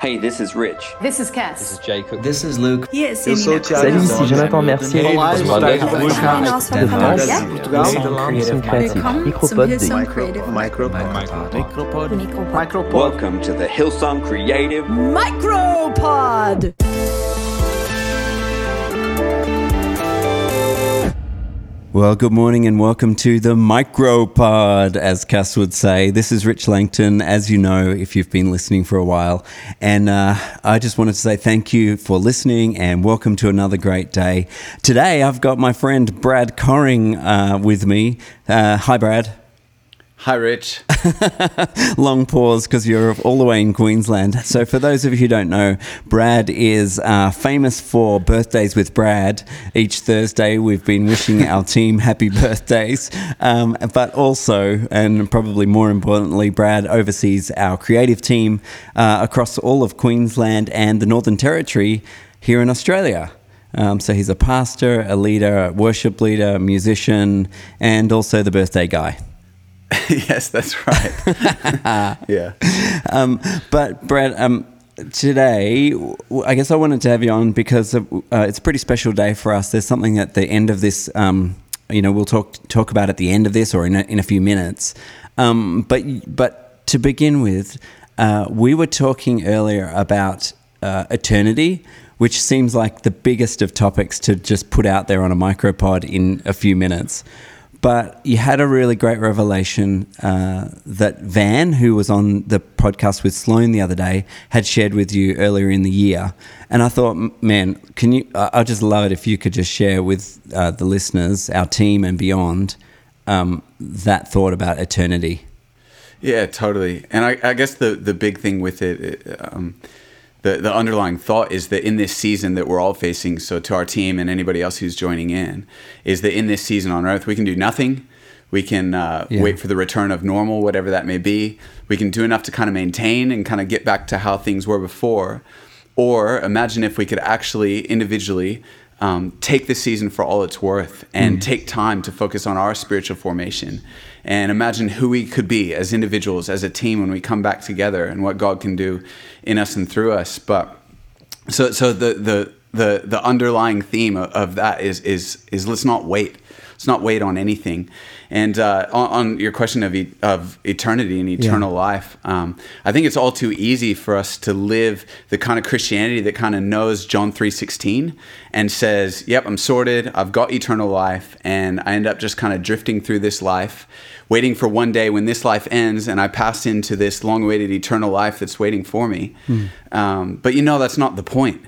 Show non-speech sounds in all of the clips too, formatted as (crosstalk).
Hey, this is Rich. This is Cass. This is Jacob. This is Luke. Yes, Eu sou o Thiago. Salut, ici Jonathan Mercier. Olá, eu sou o Thiago De Creative Creative Micropod Micropod. Micropod. Welcome to the Hillsong Creative. Micropod. Well, good morning and welcome to the Micropod, as Cass would say. This is Rich Langton, as you know, if you've been listening for a while. And uh, I just wanted to say thank you for listening and welcome to another great day. Today, I've got my friend Brad Coring uh, with me. Uh, hi, Brad. Hi, Rich. (laughs) Long pause because you're all the way in Queensland. So, for those of you who don't know, Brad is uh, famous for birthdays with Brad. Each Thursday, we've been wishing our team happy birthdays. Um, but also, and probably more importantly, Brad oversees our creative team uh, across all of Queensland and the Northern Territory here in Australia. Um, so, he's a pastor, a leader, a worship leader, musician, and also the birthday guy. (laughs) yes, that's right. (laughs) yeah. Um, but Brad, um, today I guess I wanted to have you on because uh, it's a pretty special day for us. There's something at the end of this. Um, you know, we'll talk talk about at the end of this or in a, in a few minutes. Um, but but to begin with, uh, we were talking earlier about uh, eternity. Which seems like the biggest of topics to just put out there on a micropod in a few minutes. But you had a really great revelation uh, that Van, who was on the podcast with Sloan the other day, had shared with you earlier in the year. And I thought, man, can you? I'd just love it if you could just share with uh, the listeners, our team, and beyond um, that thought about eternity. Yeah, totally. And I, I guess the, the big thing with it, um, the, the underlying thought is that in this season that we're all facing, so to our team and anybody else who's joining in, is that in this season on earth, we can do nothing. We can uh, Yeah. wait for the return of normal, whatever that may be. We can do enough to kind of maintain and kind of get back to how things were before. Or imagine if we could actually individually um, take the season for all it's worth and take time to focus on our spiritual formation and imagine who we could be as individuals, as a team when we come back together and what God can do in us and through us. But so, so the, the, the, the underlying theme of, of that is, is, is let's not wait. Let's not weighed on anything. And uh, on, on your question of, e- of eternity and eternal life, um, I think it's all too easy for us to live the kind of Christianity that kind of knows John 3.16 and says, yep, I'm sorted, I've got eternal life, and I end up just kind of drifting through this life, waiting for one day when this life ends and I pass into this long-awaited eternal life that's waiting for me. Um, but you know that's not the point.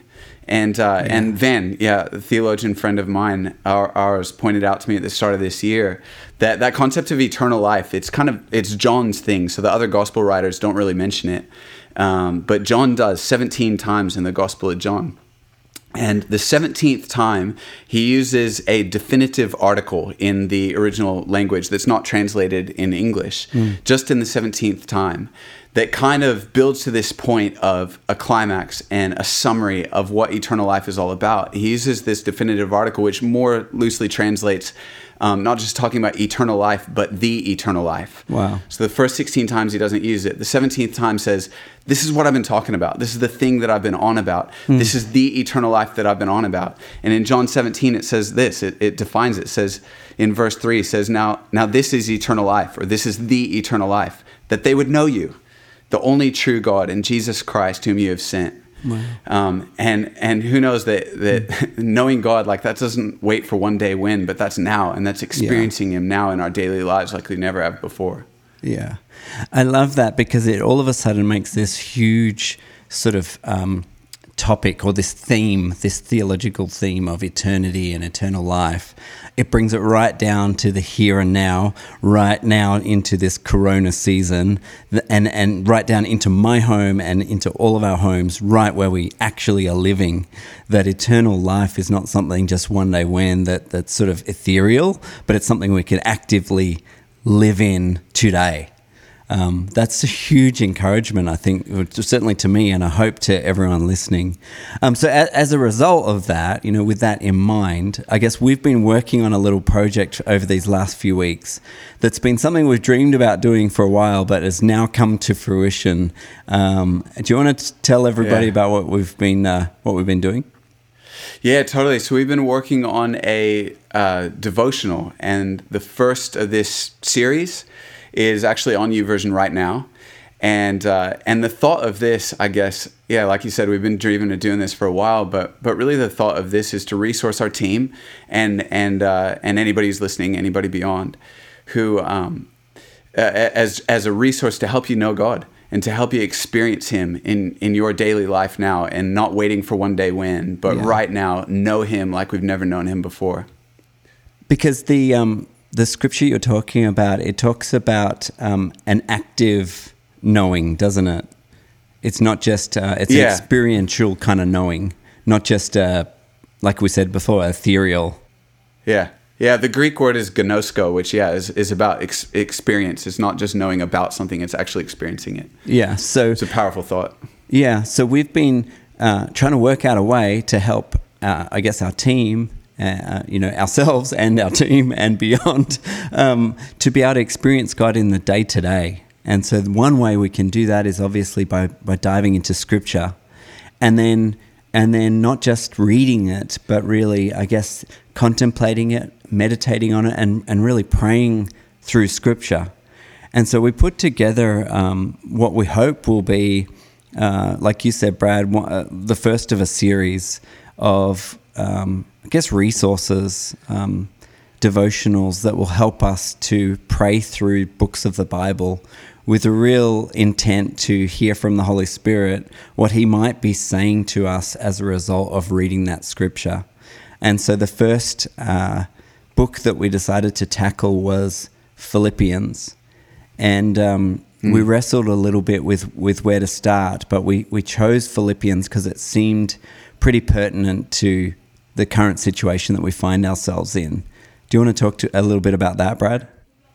And uh, and Van, yeah, a theologian friend of mine, our, ours, pointed out to me at the start of this year that that concept of eternal life, it's kind of it's John's thing. So the other gospel writers don't really mention it, um, but John does 17 times in the Gospel of John. And the 17th time, he uses a definitive article in the original language that's not translated in English, hmm. just in the 17th time, that kind of builds to this point of a climax and a summary of what eternal life is all about. He uses this definitive article, which more loosely translates um, not just talking about eternal life, but the eternal life. Wow. So the first 16 times he doesn't use it. The 17th time says, This is what I've been talking about. This is the thing that I've been on about. This is the eternal life that I've been on about. And in John 17, it says this it, it defines it. It says in verse 3, it says, now, now this is eternal life, or this is the eternal life, that they would know you, the only true God, and Jesus Christ, whom you have sent. Um, and and who knows that that (laughs) knowing God like that doesn't wait for one day when, but that's now, and that's experiencing Him now in our daily lives like we never have before. Yeah, I love that because it all of a sudden makes this huge sort of um, topic or this theme, this theological theme of eternity and eternal life. It brings it right down to the here and now, right now into this Corona season, and and right down into my home and into all of our homes, right where we actually are living. That eternal life is not something just one day when that that's sort of ethereal, but it's something we can actively live in today. Um, that's a huge encouragement, I think, certainly to me, and I hope to everyone listening. Um, so, as, as, a result of that, you know, with that in mind, I guess we've been working on a little project over these last few weeks that's been something we've dreamed about doing for a while, but has now come to fruition. Um, do you want to tell everybody yeah. about what we've been uh, what we've been doing? Yeah, totally. So we've been working on a uh, devotional, and the first of this series is actually on YouVersion right now. And uh, and the thought of this, I guess, yeah, like you said, we've been dreaming of doing this for a while, but but really the thought of this is to resource our team and and uh, and anybody who's listening, anybody beyond, who um, as as a resource to help you know God and to help you experience him in in your daily life now and not waiting for one day when but yeah. right now know him like we've never known him before because the um the scripture you're talking about it talks about um, an active knowing doesn't it it's not just uh, it's yeah. an experiential kind of knowing not just uh, like we said before ethereal yeah yeah, the Greek word is gnosko, which yeah is, is about ex- experience. It's not just knowing about something; it's actually experiencing it. Yeah, so it's a powerful thought. Yeah, so we've been uh, trying to work out a way to help, uh, I guess, our team, uh, you know, ourselves (laughs) and our team and beyond, um, to be able to experience God in the day to day. And so one way we can do that is obviously by by diving into Scripture, and then and then not just reading it, but really, I guess, contemplating it, meditating on it, and, and really praying through Scripture. And so we put together um, what we hope will be, uh, like you said, Brad, uh, the first of a series of, um, I guess, resources, um, devotionals that will help us to pray through books of the Bible with a real intent to hear from the Holy Spirit what He might be saying to us as a result of reading that scripture. And so the first uh, book that we decided to tackle was Philippians. And um, mm. we wrestled a little bit with, with where to start, but we, we chose Philippians because it seemed pretty pertinent to the current situation that we find ourselves in. Do you want to talk to, a little bit about that, Brad?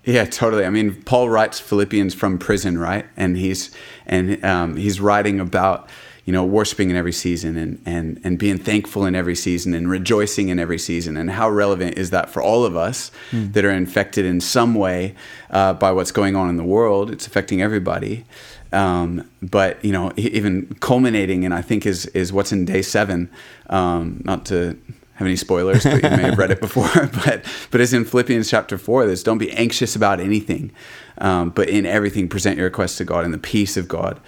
Yeah, totally. I mean, Paul writes Philippians from prison, right? And he's and um, he's writing about you know worshiping in every season and and and being thankful in every season and rejoicing in every season. And how relevant is that for all of us mm. that are infected in some way uh, by what's going on in the world? It's affecting everybody. Um, but you know, even culminating, and I think is is what's in day seven. Um, not to have any spoilers, but you may have read it (laughs) before. (laughs) but but it's in Philippians chapter four. This don't be anxious about anything, um, but in everything present your requests to God, and the peace of God,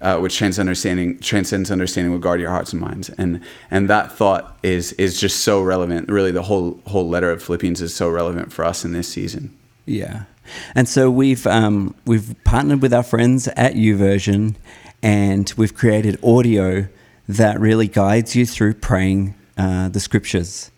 uh, which transcends understanding, transcends understanding, will guard your hearts and minds. And and that thought is is just so relevant. Really, the whole whole letter of Philippians is so relevant for us in this season. Yeah, and so we've um, we've partnered with our friends at YouVersion, and we've created audio that really guides you through praying uh, the scriptures.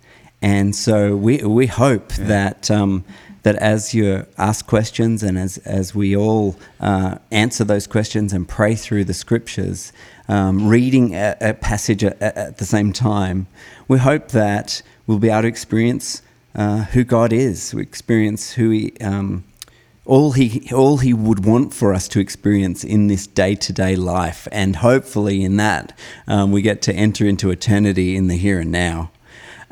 And so we, we hope yeah. that, um, that as you ask questions and as, as we all uh, answer those questions and pray through the scriptures, um, reading a, a passage at, at, the same time, we hope that we'll be able to experience uh, who God is, we experience who He, um, all he all he would want for us to experience in this day to day life, and hopefully in that um, we get to enter into eternity in the here and now.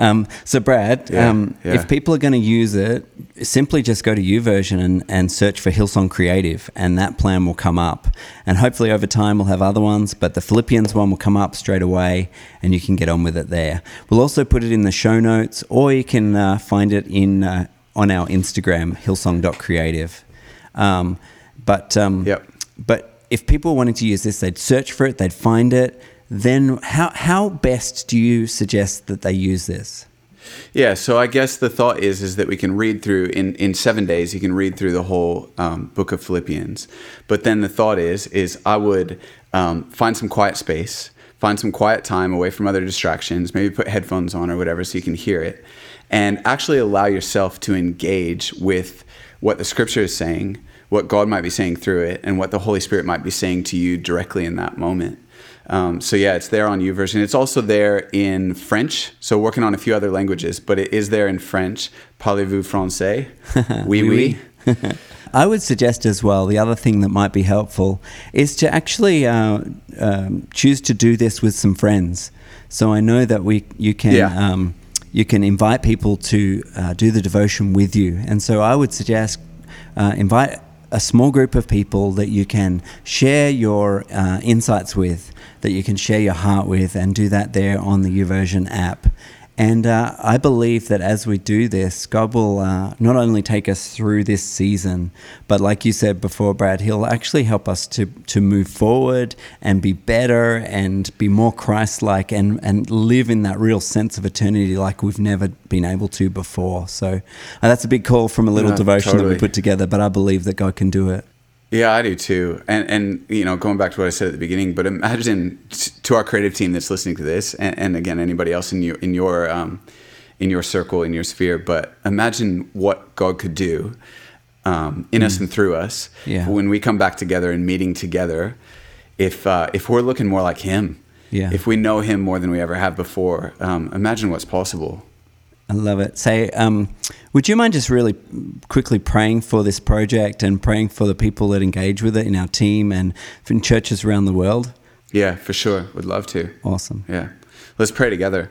Um, so, Brad, yeah, um, yeah. if people are going to use it, simply just go to YouVersion and, and search for Hillsong Creative, and that plan will come up. And hopefully, over time, we'll have other ones, but the Philippians one will come up straight away, and you can get on with it there. We'll also put it in the show notes, or you can uh, find it in. Uh, on our Instagram, hillsong.creative. Um, but um, yep. but if people wanted to use this, they'd search for it, they'd find it. Then how how best do you suggest that they use this? Yeah, so I guess the thought is is that we can read through in, in seven days. You can read through the whole um, book of Philippians, but then the thought is is I would um, find some quiet space, find some quiet time away from other distractions. Maybe put headphones on or whatever so you can hear it, and actually allow yourself to engage with what the scripture is saying, what God might be saying through it, and what the Holy Spirit might be saying to you directly in that moment. Um, so yeah, it's there on YouVersion. It's also there in French. So working on a few other languages, but it is there in French. Parlez-vous français? (laughs) oui, oui. I would suggest as well the other thing that might be helpful is to actually uh, um, choose to do this with some friends. So I know that we you can Yeah. um, you can invite people to uh, do the devotion with you, and so I would suggest uh, invite a small group of people that you can share your uh, insights with, that you can share your heart with, and do that there on the YouVersion app. And uh, I believe that as we do this, God will uh, not only take us through this season, but like you said before, Brad, He'll actually help us to, to move forward and be better and be more Christ like and, and live in that real sense of eternity like we've never been able to before. So uh, that's a big call from a little devotion that we put together, but I believe that God can do it. Yeah, I do too. And and you know, going back to what I said at the beginning, but imagine t- to our creative team that's listening to this, and, and again, anybody else in your in your um, in your circle, in your sphere. But imagine what God could do um, in us and through us Yeah. when we come back together and meeting together. If uh, if we're looking more like Him, Yeah. if we know Him more than we ever have before, um, imagine what's possible. I love it. Say, um, would you mind just really quickly praying for this project and praying for the people that engage with it in our team and in churches around the world? Yeah, for sure. Would love to. Awesome. Yeah. Let's pray together.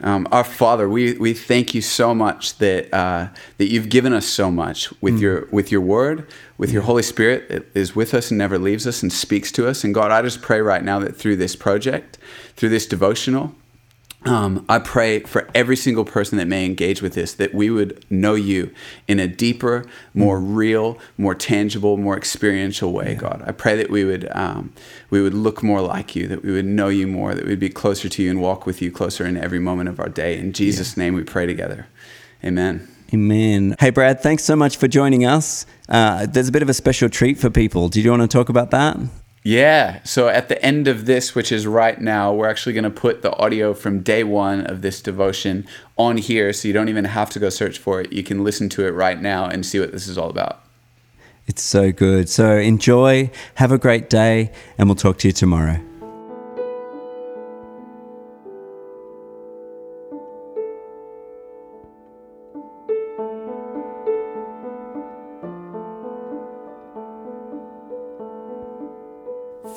Um, our Father, we, we thank you so much that uh, that you've given us so much with your with your Word, with your Holy Spirit that is with us and never leaves us and speaks to us. And God, I just pray right now that through this project, through this devotional, um, I pray for every single person that may engage with this that we would know you in a deeper, more real, more tangible, more experiential way. God, I pray that we would um, we would look more like you, that we would know you more, that we'd be closer to you and walk with you closer in every moment of our day. In Jesus' name, we pray together. Amen. Amen. Hey, Brad, thanks so much for joining us. Uh, there's a bit of a special treat for people. Did you want to talk about that? Yeah. So at the end of this, which is right now, we're actually going to put the audio from day one of this devotion on here. So you don't even have to go search for it. You can listen to it right now and see what this is all about. It's so good. So enjoy, have a great day, and we'll talk to you tomorrow.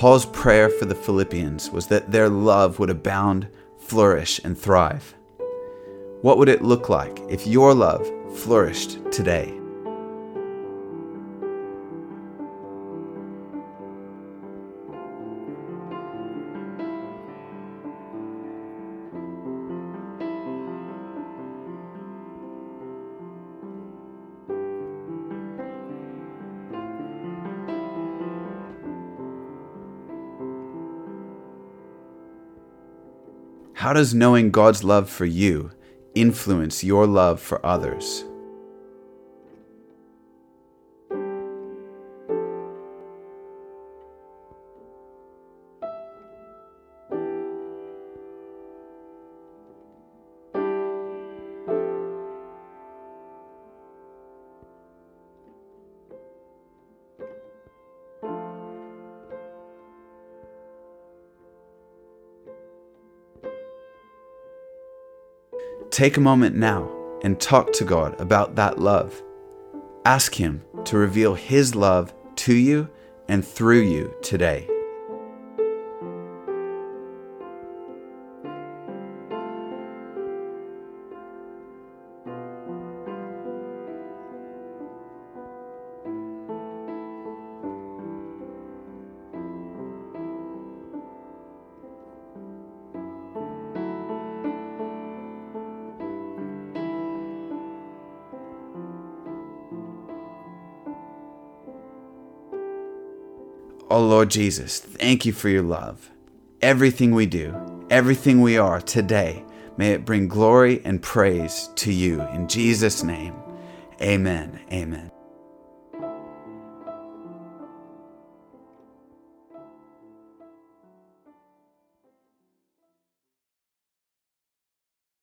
Paul's prayer for the Philippians was that their love would abound, flourish, and thrive. What would it look like if your love flourished today? How does knowing God's love for you influence your love for others? Take a moment now and talk to God about that love. Ask Him to reveal His love to you and through you today. Oh Lord Jesus, thank you for your love. Everything we do, everything we are today, may it bring glory and praise to you. In Jesus' name, amen. Amen.